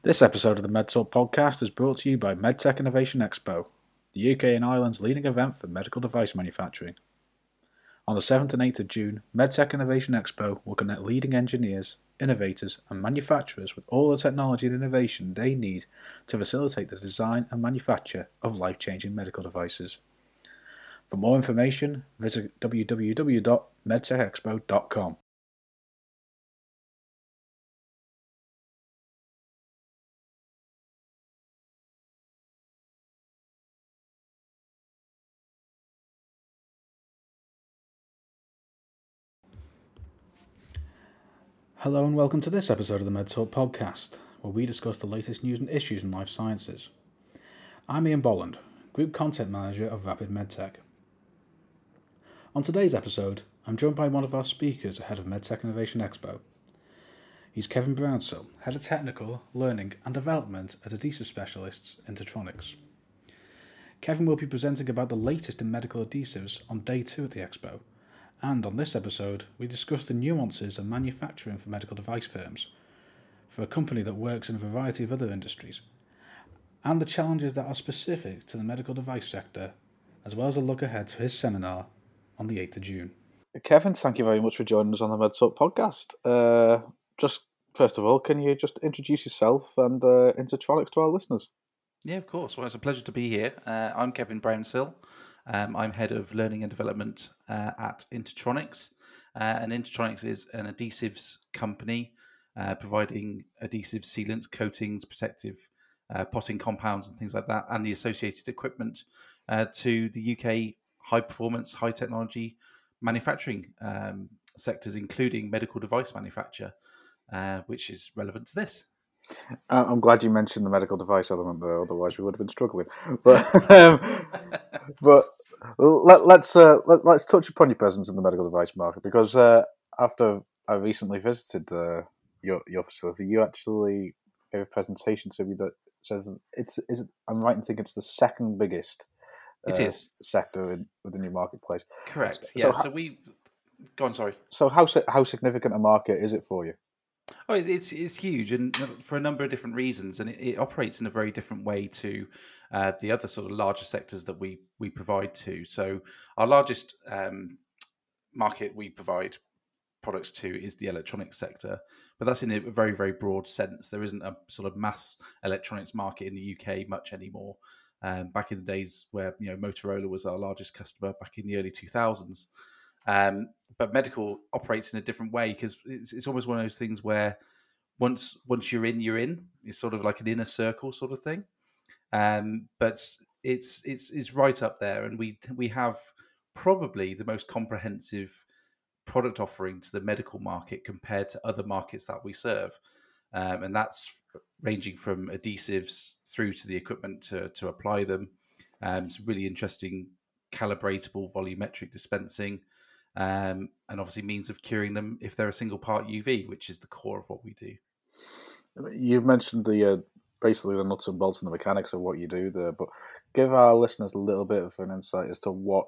This episode of the MedTalk podcast is brought to you by MedTech Innovation Expo, the UK and Ireland's leading event for medical device manufacturing. On the 7th and 8th of June, MedTech Innovation Expo will connect leading engineers, innovators, and manufacturers with all the technology and innovation they need to facilitate the design and manufacture of life changing medical devices. For more information, visit www.medtechexpo.com. Hello and welcome to this episode of the MedTalk podcast, where we discuss the latest news and issues in life sciences. I'm Ian Bolland, Group Content Manager of Rapid MedTech. On today's episode, I'm joined by one of our speakers ahead of MedTech Innovation Expo. He's Kevin Brownsill, Head of Technical, Learning and Development at Adhesive Specialists Intertronics. Kevin will be presenting about the latest in medical adhesives on day two at the expo and on this episode, we discuss the nuances of manufacturing for medical device firms, for a company that works in a variety of other industries, and the challenges that are specific to the medical device sector, as well as a look ahead to his seminar on the 8th of June. Kevin, thank you very much for joining us on the MedTalk podcast. Uh, just first of all, can you just introduce yourself and uh, Intertronics to our listeners? Yeah, of course. Well, it's a pleasure to be here. Uh, I'm Kevin Brownsill. Um, I'm head of learning and development uh, at Intertronics. Uh, and Intertronics is an adhesives company uh, providing adhesive sealants, coatings, protective uh, potting compounds, and things like that, and the associated equipment uh, to the UK high performance, high technology manufacturing um, sectors, including medical device manufacture, uh, which is relevant to this. Uh, I'm glad you mentioned the medical device element there, otherwise we would have been struggling. But um, but let, us uh, let, us touch upon your presence in the medical device market because uh, after I recently visited uh, your your facility, you actually gave a presentation to me that says it's is I'm right in thinking it's the second biggest. It uh, is sector in, within your marketplace. Correct. Yeah. So, so we go on. Sorry. So how how significant a market is it for you? Oh, it's, it's, it's huge, and for a number of different reasons, and it, it operates in a very different way to uh, the other sort of larger sectors that we we provide to. So, our largest um, market we provide products to is the electronics sector, but that's in a very very broad sense. There isn't a sort of mass electronics market in the UK much anymore. Um, back in the days where you know Motorola was our largest customer back in the early two thousands. Um, but medical operates in a different way because it's, it's almost one of those things where once once you're in, you're in. It's sort of like an inner circle sort of thing. Um, but it's it's it's right up there, and we we have probably the most comprehensive product offering to the medical market compared to other markets that we serve, um, and that's ranging from adhesives through to the equipment to to apply them. Um, some really interesting calibratable volumetric dispensing um, and obviously means of curing them if they're a single part UV, which is the core of what we do. You've mentioned the uh, basically the nuts and bolts and the mechanics of what you do there, but give our listeners a little bit of an insight as to what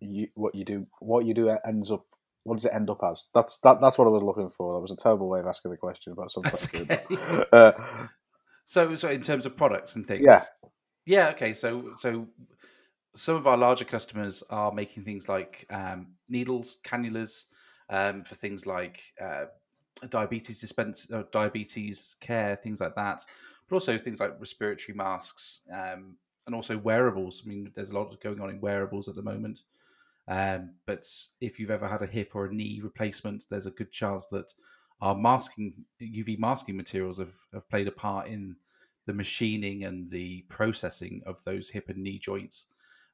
you what you do. What you do ends up. What does it end up as? That's that. That's what I was looking for. That was a terrible way of asking the question, but sometimes. Okay. uh, so, so in terms of products and things, yeah, yeah. Okay, so so some of our larger customers are making things like um, needles, cannulas um, for things like uh, diabetes dispense, uh, diabetes care, things like that, but also things like respiratory masks um, and also wearables. I mean, there's a lot going on in wearables at the moment. Um, but if you've ever had a hip or a knee replacement, there's a good chance that our masking UV masking materials have, have played a part in the machining and the processing of those hip and knee joints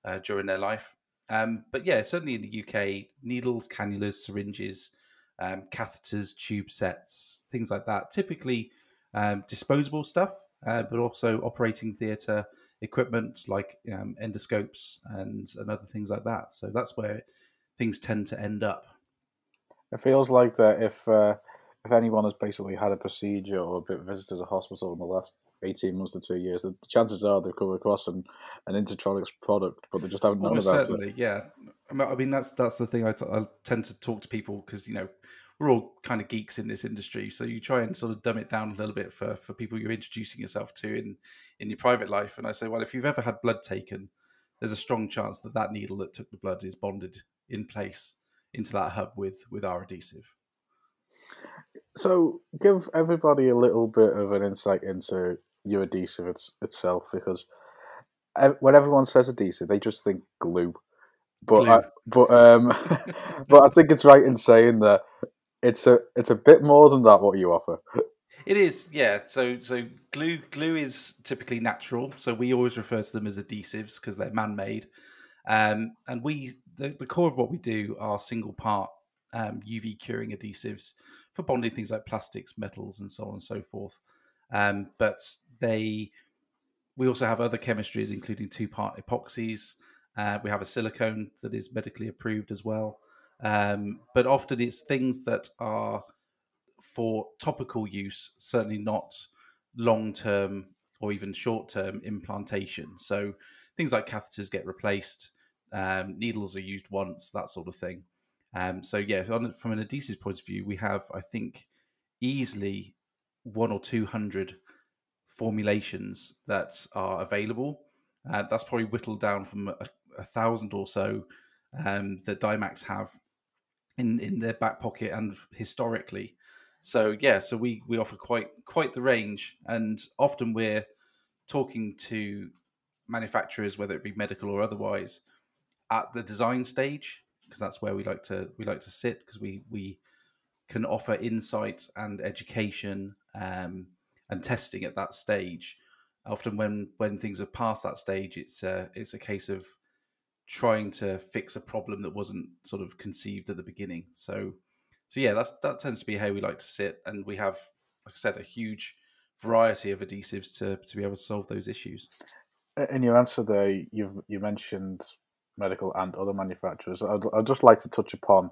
uh, during their life. Um, but yeah, certainly in the UK, needles, cannulas, syringes, um, catheters, tube sets, things like that. Typically um, disposable stuff, uh, but also operating theatre equipment like um, endoscopes and, and other things like that. So that's where things tend to end up. It feels like that if uh, if anyone has basically had a procedure or visited a hospital in the last 18 months to two years, the chances are they've come across an, an Intertronics product, but they just haven't known Almost about certainly, it. yeah. I mean, that's that's the thing I, t- I tend to talk to people because, you know, we're all kind of geeks in this industry, so you try and sort of dumb it down a little bit for for people you're introducing yourself to in in your private life. And I say, well, if you've ever had blood taken, there's a strong chance that that needle that took the blood is bonded in place into that hub with with our adhesive. So, give everybody a little bit of an insight into your adhesive it's, itself, because when everyone says adhesive, they just think glue. But glue. I, but um, but I think it's right in saying that it's a it's a bit more than that what you offer. It is, yeah. So so glue glue is typically natural. So we always refer to them as adhesives because they're man made. Um, and we the, the core of what we do are single part um, UV curing adhesives for bonding things like plastics, metals, and so on and so forth. Um, but they we also have other chemistries, including two part epoxies. Uh, we have a silicone that is medically approved as well. Um, but often it's things that are for topical use, certainly not long term or even short term implantation. So things like catheters get replaced, um, needles are used once, that sort of thing. Um, so yeah, on, from an adhesive point of view, we have I think easily one or two hundred formulations that are available. Uh, that's probably whittled down from a, a thousand or so um, that Dymax have in in their back pocket and historically. So yeah, so we we offer quite quite the range, and often we're talking to manufacturers, whether it be medical or otherwise, at the design stage because that's where we like to we like to sit because we we can offer insight and education um, and testing at that stage. Often, when when things are past that stage, it's a, it's a case of trying to fix a problem that wasn't sort of conceived at the beginning. So, so yeah, that's that tends to be how we like to sit, and we have, like I said, a huge variety of adhesives to to be able to solve those issues. In your answer there, you've you mentioned medical and other manufacturers. I'd, I'd just like to touch upon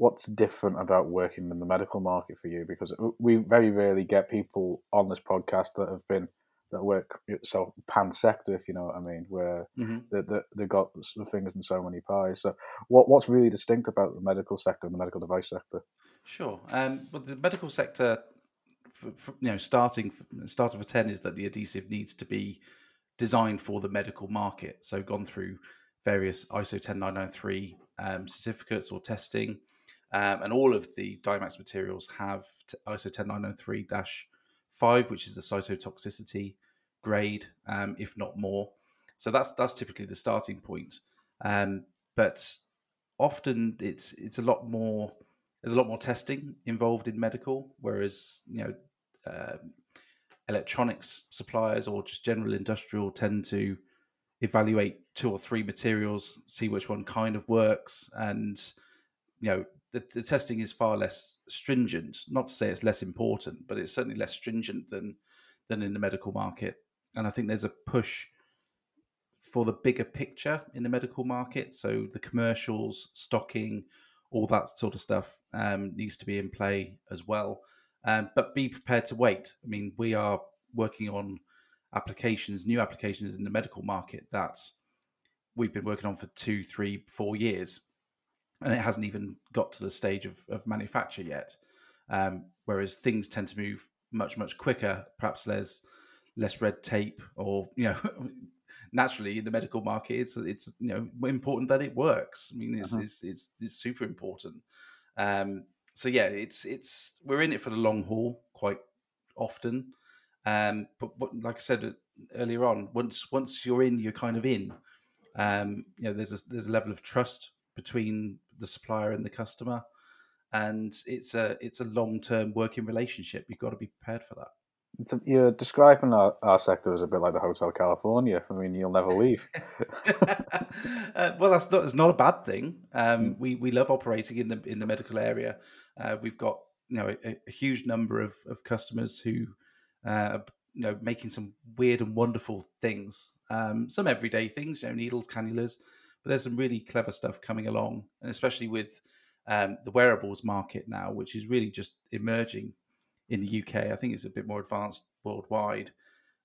what's different about working in the medical market for you because we very rarely get people on this podcast that have been that work so pan sector, if you know what I mean, where mm-hmm. they, they, they got the fingers in so many pies. So, what what's really distinct about the medical sector and the medical device sector? Sure. Um, well, the medical sector, for, for, you know, starting starting for ten is that the adhesive needs to be designed for the medical market. So, gone through various ISO 10993 um, certificates or testing, um, and all of the Dymax materials have ISO 10993 five, which is the cytotoxicity grade, um, if not more. So that's that's typically the starting point. Um, but often it's it's a lot more. There's a lot more testing involved in medical, whereas you know uh, electronics suppliers or just general industrial tend to evaluate two or three materials, see which one kind of works, and you know the, the testing is far less stringent. Not to say it's less important, but it's certainly less stringent than than in the medical market. And I think there's a push for the bigger picture in the medical market. So the commercials, stocking, all that sort of stuff um, needs to be in play as well. Um, but be prepared to wait. I mean, we are working on applications, new applications in the medical market that we've been working on for two, three, four years and it hasn't even got to the stage of, of manufacture yet. Um, whereas things tend to move much much quicker. Perhaps there's less red tape, or you know, naturally in the medical market, it's it's you know important that it works. I mean, it's uh-huh. it's, it's, it's super important. Um, so yeah, it's it's we're in it for the long haul quite often. Um, but, like I said earlier on, once once you're in, you're kind of in. Um, you know, there's a there's a level of trust between the supplier and the customer, and it's a it's a long term working relationship. You've got to be prepared for that. A, you're describing our, our sector as a bit like the Hotel California. I mean, you'll never leave. uh, well, that's not it's not a bad thing. Um, mm. We we love operating in the in the medical area. Uh, we've got you know a, a, huge number of, of customers who uh, you know making some weird and wonderful things. Um, some everyday things, you know, needles, cannulas, but there's some really clever stuff coming along, and especially with um, the wearables market now, which is really just emerging in the UK. I think it's a bit more advanced worldwide,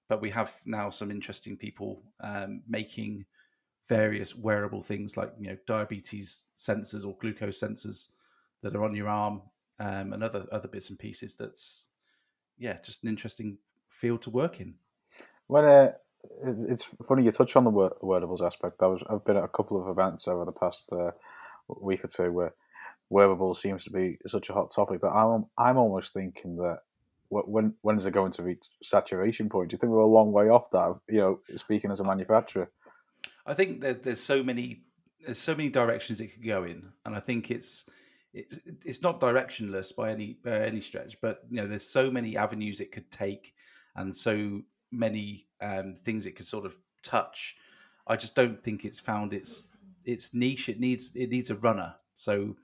but we have now some interesting people um, making various wearable things like you know diabetes sensors or glucose sensors that are on your arm um, and other other bits and pieces. That's yeah, just an interesting field to work in. When uh, it's funny you touch on the wearables aspect. I was I've been at a couple of events over the past uh, week or two where wearables seems to be such a hot topic that I'm I'm almost thinking that when when is it going to reach saturation point? Do you think we're a long way off that? You know, speaking as a manufacturer, I think that there's so many there's so many directions it could go in, and I think it's it's it's not directionless by any by any stretch, but you know, there's so many avenues it could take, and so many um, things it could sort of touch. I just don't think it's found its its niche. It needs it needs a runner. So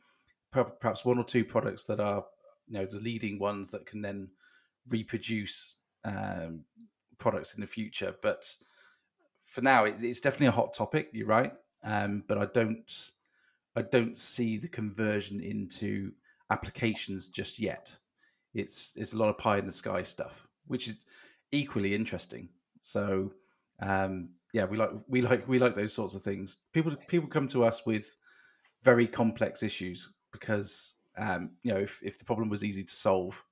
perhaps one or two products that are you know the leading ones that can then reproduce um, products in the future. But for now, it, it's definitely a hot topic. You're right, um, but I don't I don't see the conversion into applications just yet. It's it's a lot of pie in the sky stuff, which is equally interesting. So um, yeah, we like we like we like those sorts of things. People people come to us with very complex issues because um, you know if, if the problem was easy to solve,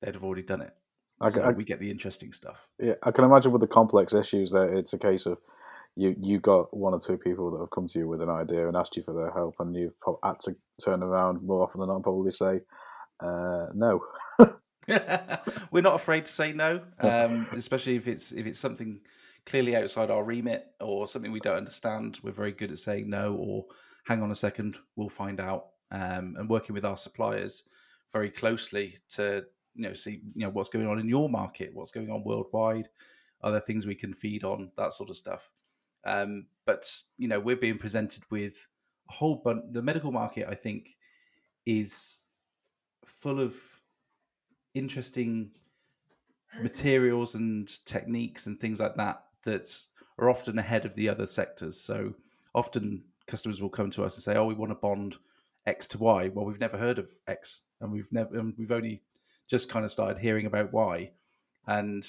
they'd have already done it. I, so I, we get the interesting stuff. Yeah, I can imagine with the complex issues that it's a case of you you got one or two people that have come to you with an idea and asked you for their help, and you've had to turn around more often than not, probably say uh, no. We're not afraid to say no, um, especially if it's if it's something clearly outside our remit or something we don't understand. We're very good at saying no or hang on a second, we'll find out. Um, and working with our suppliers very closely to you know see you know what's going on in your market, what's going on worldwide, are there things we can feed on, that sort of stuff. Um, but you know we're being presented with a whole bunch. The medical market, I think, is full of interesting materials and techniques and things like that that are often ahead of the other sectors. So often customers will come to us and say, "Oh, we want to bond X to Y." Well, we've never heard of X, and we've never, and we've only just kind of started hearing about Y, and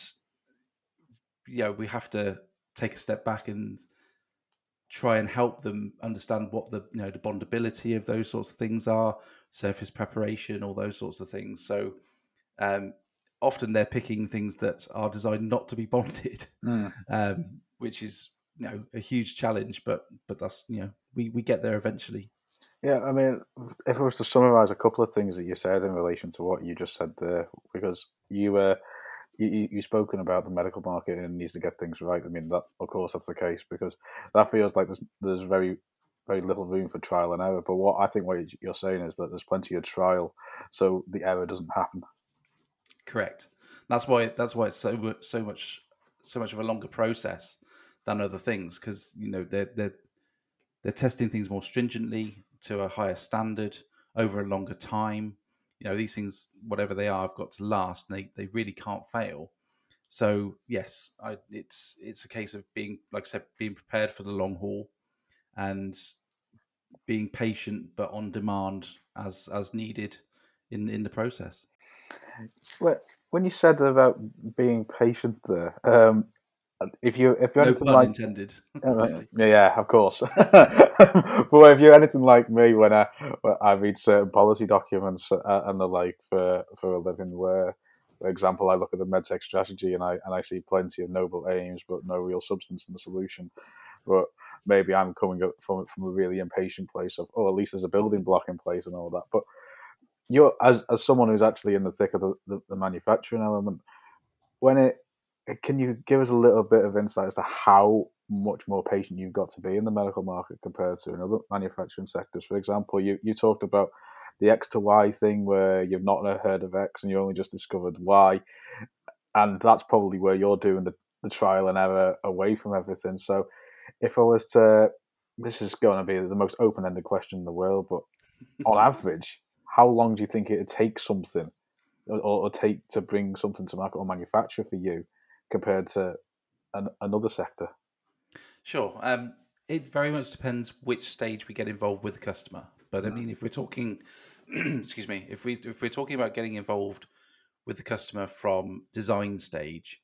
yeah, we have to take a step back and try and help them understand what the you know the bondability of those sorts of things are, surface preparation, all those sorts of things. So um, often they're picking things that are designed not to be bonded, mm. um, which is you know a huge challenge. But but that's you know we we get there eventually. Yeah, I mean, if I was to summarize a couple of things that you said in relation to what you just said there, because you were. You, you spoken about the medical market and needs to get things right. I mean, that of course that's the case because that feels like there's there's very very little room for trial and error. But what I think what you're saying is that there's plenty of trial, so the error doesn't happen. Correct. That's why that's why it's so so much so much of a longer process than other things because you know they're they're they're testing things more stringently to a higher standard over a longer time. You know these things, whatever they are, have got to last. And they they really can't fail. So yes, I, it's it's a case of being like I said, being prepared for the long haul, and being patient but on demand as as needed in in the process. Well, when you said about being patient there, um, if you if you're no anything like intended, yeah, yeah, of course. but if you're anything like me, when I when I read certain policy documents uh, and the like for for a living, where, for example, I look at the medtech strategy and I and I see plenty of noble aims, but no real substance in the solution. But maybe I'm coming up from from a really impatient place of oh, at least there's a building block in place and all that, but you're as as someone who's actually in the thick of the, the, the manufacturing element, when it can you give us a little bit of insight as to how much more patient you've got to be in the medical market compared to in other manufacturing sectors? For example, you, you talked about the X to Y thing where you've not heard of X and you only just discovered Y. And that's probably where you're doing the, the trial and error away from everything. So if I was to, this is going to be the most open ended question in the world, but on average, how long do you think it'd take something or, or take to bring something to market or manufacture for you compared to an, another sector? Sure. Um, it very much depends which stage we get involved with the customer. But I mean, if we're talking, excuse me, if we if we're talking about getting involved with the customer from design stage,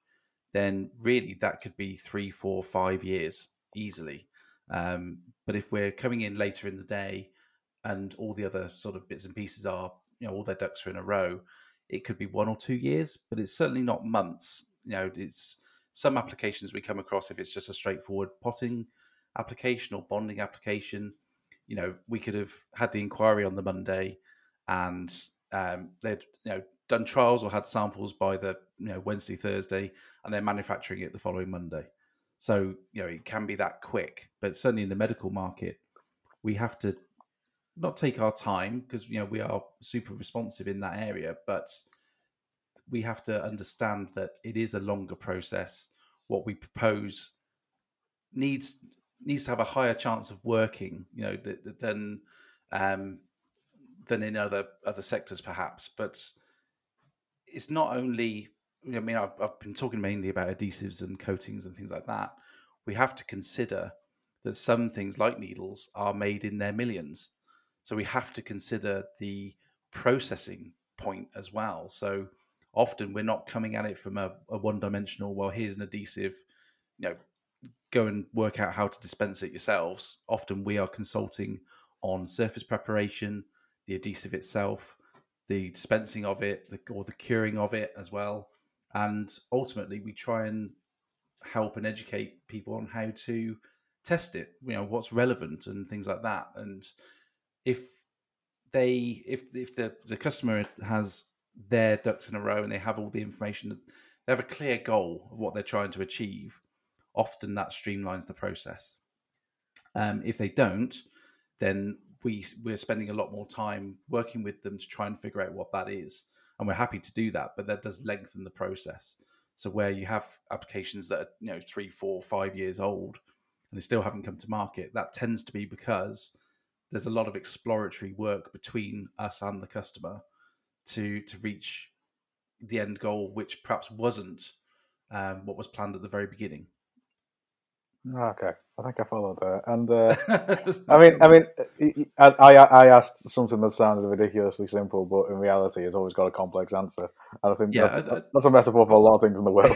then really that could be three, four, five years easily. Um, but if we're coming in later in the day and all the other sort of bits and pieces are you know all their ducks are in a row, it could be one or two years, but it's certainly not months. You know, it's some applications we come across if it's just a straightforward potting application or bonding application. You know, we could have had the inquiry on the Monday, and um, they'd you know done trials or had samples by the you know Wednesday, Thursday, and they're manufacturing it the following Monday. So you know it can be that quick, but certainly in the medical market, we have to not take our time because you know we are super responsive in that area, but we have to understand that it is a longer process. What we propose needs needs to have a higher chance of working, you know, than um, than in other other sectors perhaps. But it's not only. I mean, I've, I've been talking mainly about adhesives and coatings and things like that. We have to consider that some things like needles are made in their millions. So we have to consider the processing point as well. So often we're not coming at it from a, a one dimensional, well, here's an adhesive, you know, go and work out how to dispense it yourselves. Often we are consulting on surface preparation, the adhesive itself, the dispensing of it, the, or the curing of it as well. And ultimately, we try and help and educate people on how to test it, you know, what's relevant and things like that. And if they, if if the the customer has their ducks in a row and they have all the information, they have a clear goal of what they're trying to achieve. Often that streamlines the process. Um, if they don't, then we we're spending a lot more time working with them to try and figure out what that is, and we're happy to do that. But that does lengthen the process. So where you have applications that are you know three, four, five years old, and they still haven't come to market, that tends to be because there's a lot of exploratory work between us and the customer to to reach the end goal, which perhaps wasn't um, what was planned at the very beginning. Okay, I think I followed that. And uh, I mean, I mean, I, I, I asked something that sounded ridiculously simple, but in reality, it's always got a complex answer. And I think yeah, that's, uh, that's a metaphor for a lot of things in the world.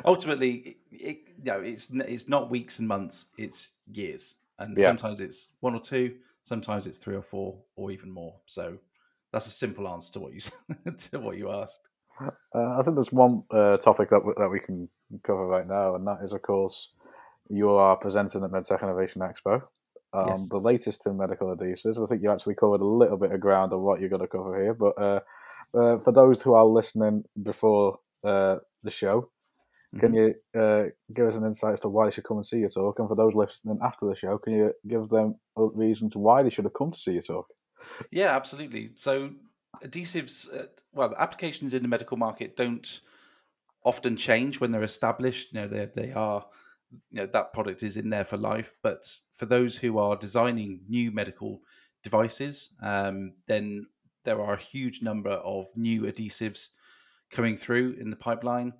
Ultimately, it, you know, it's it's not weeks and months; it's years, and yeah. sometimes it's one or two, sometimes it's three or four, or even more. So that's a simple answer to what you to what you asked. Uh, I think there's one uh, topic that that we can cover right now, and that is, of course, you are presenting at MedTech Innovation Expo. Um, yes. The latest in medical adhesives. I think you actually covered a little bit of ground on what you're going to cover here, but uh, uh for those who are listening before uh, the show, can mm-hmm. you uh, give us an insight as to why they should come and see your talk? And for those listening after the show, can you give them reasons why they should have come to see your talk? Yeah, absolutely. So adhesives, uh, well, applications in the medical market don't often change when they're established. You know, they they are, you know, that product is in there for life. But for those who are designing new medical devices, um, then there are a huge number of new adhesives coming through in the pipeline,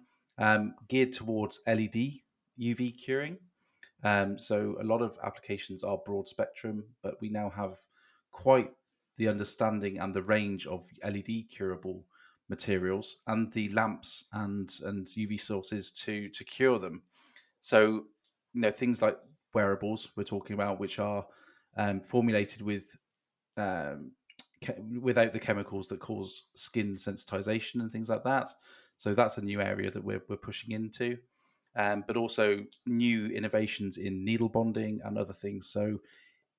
um, geared towards LED UV curing. Um, so a lot of applications are broad spectrum, but we now have quite the understanding and the range of LED curable materials and the lamps and and UV sources to to cure them. So you know things like wearables we're talking about, which are um, formulated with um, ke- without the chemicals that cause skin sensitization and things like that. So that's a new area that we're we're pushing into. Um, but also new innovations in needle bonding and other things. So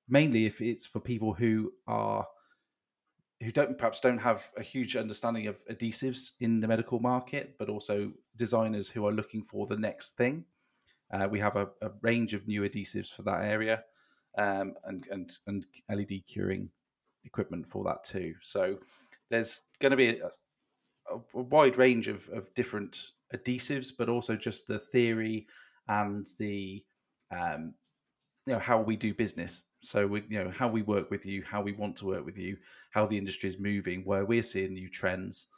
mainly if it's for people who are who don't perhaps don't have a huge understanding of adhesives in the medical market, but also designers who are looking for the next thing. Uh, we have a, a, range of new adhesives for that area, um, and and and LED curing equipment for that too. So there's going to be a, a, wide range of, of different adhesives, but also just the theory and the um, you know how we do business. So we you know how we work with you, how we want to work with you, how the industry is moving, where we're seeing new trends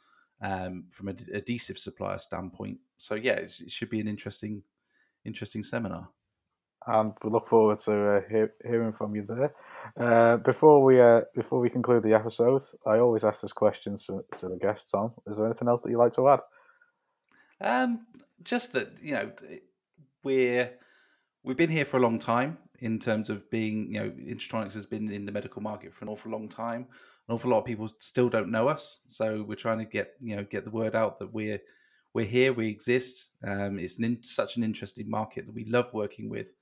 um, from an adhesive supplier standpoint. So yeah, it should be an interesting, interesting seminar. And we look forward to uh, hear, hearing from you there. Uh, before we uh, before we conclude the episode, I always ask this question to, to the guests. Tom, is there anything else that you'd like to add? Um, just that you know we're we've been here for a long time in terms of being you know Intertronics has been in the medical market for an awful long time an awful lot of people still don't know us. So we're trying to get you know get the word out that we're we're here, we exist. Um, it's an in, such an interesting market that we love working with,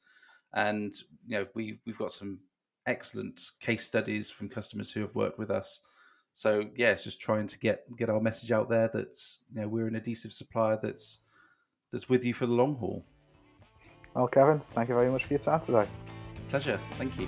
and you know we we've got some excellent case studies from customers who have worked with us. So yeah, it's just trying to get get our message out there that you know we're an adhesive supplier that's that's with you for the long haul. Well, Kevin, thank you very much for your time today. Pleasure. Thank you.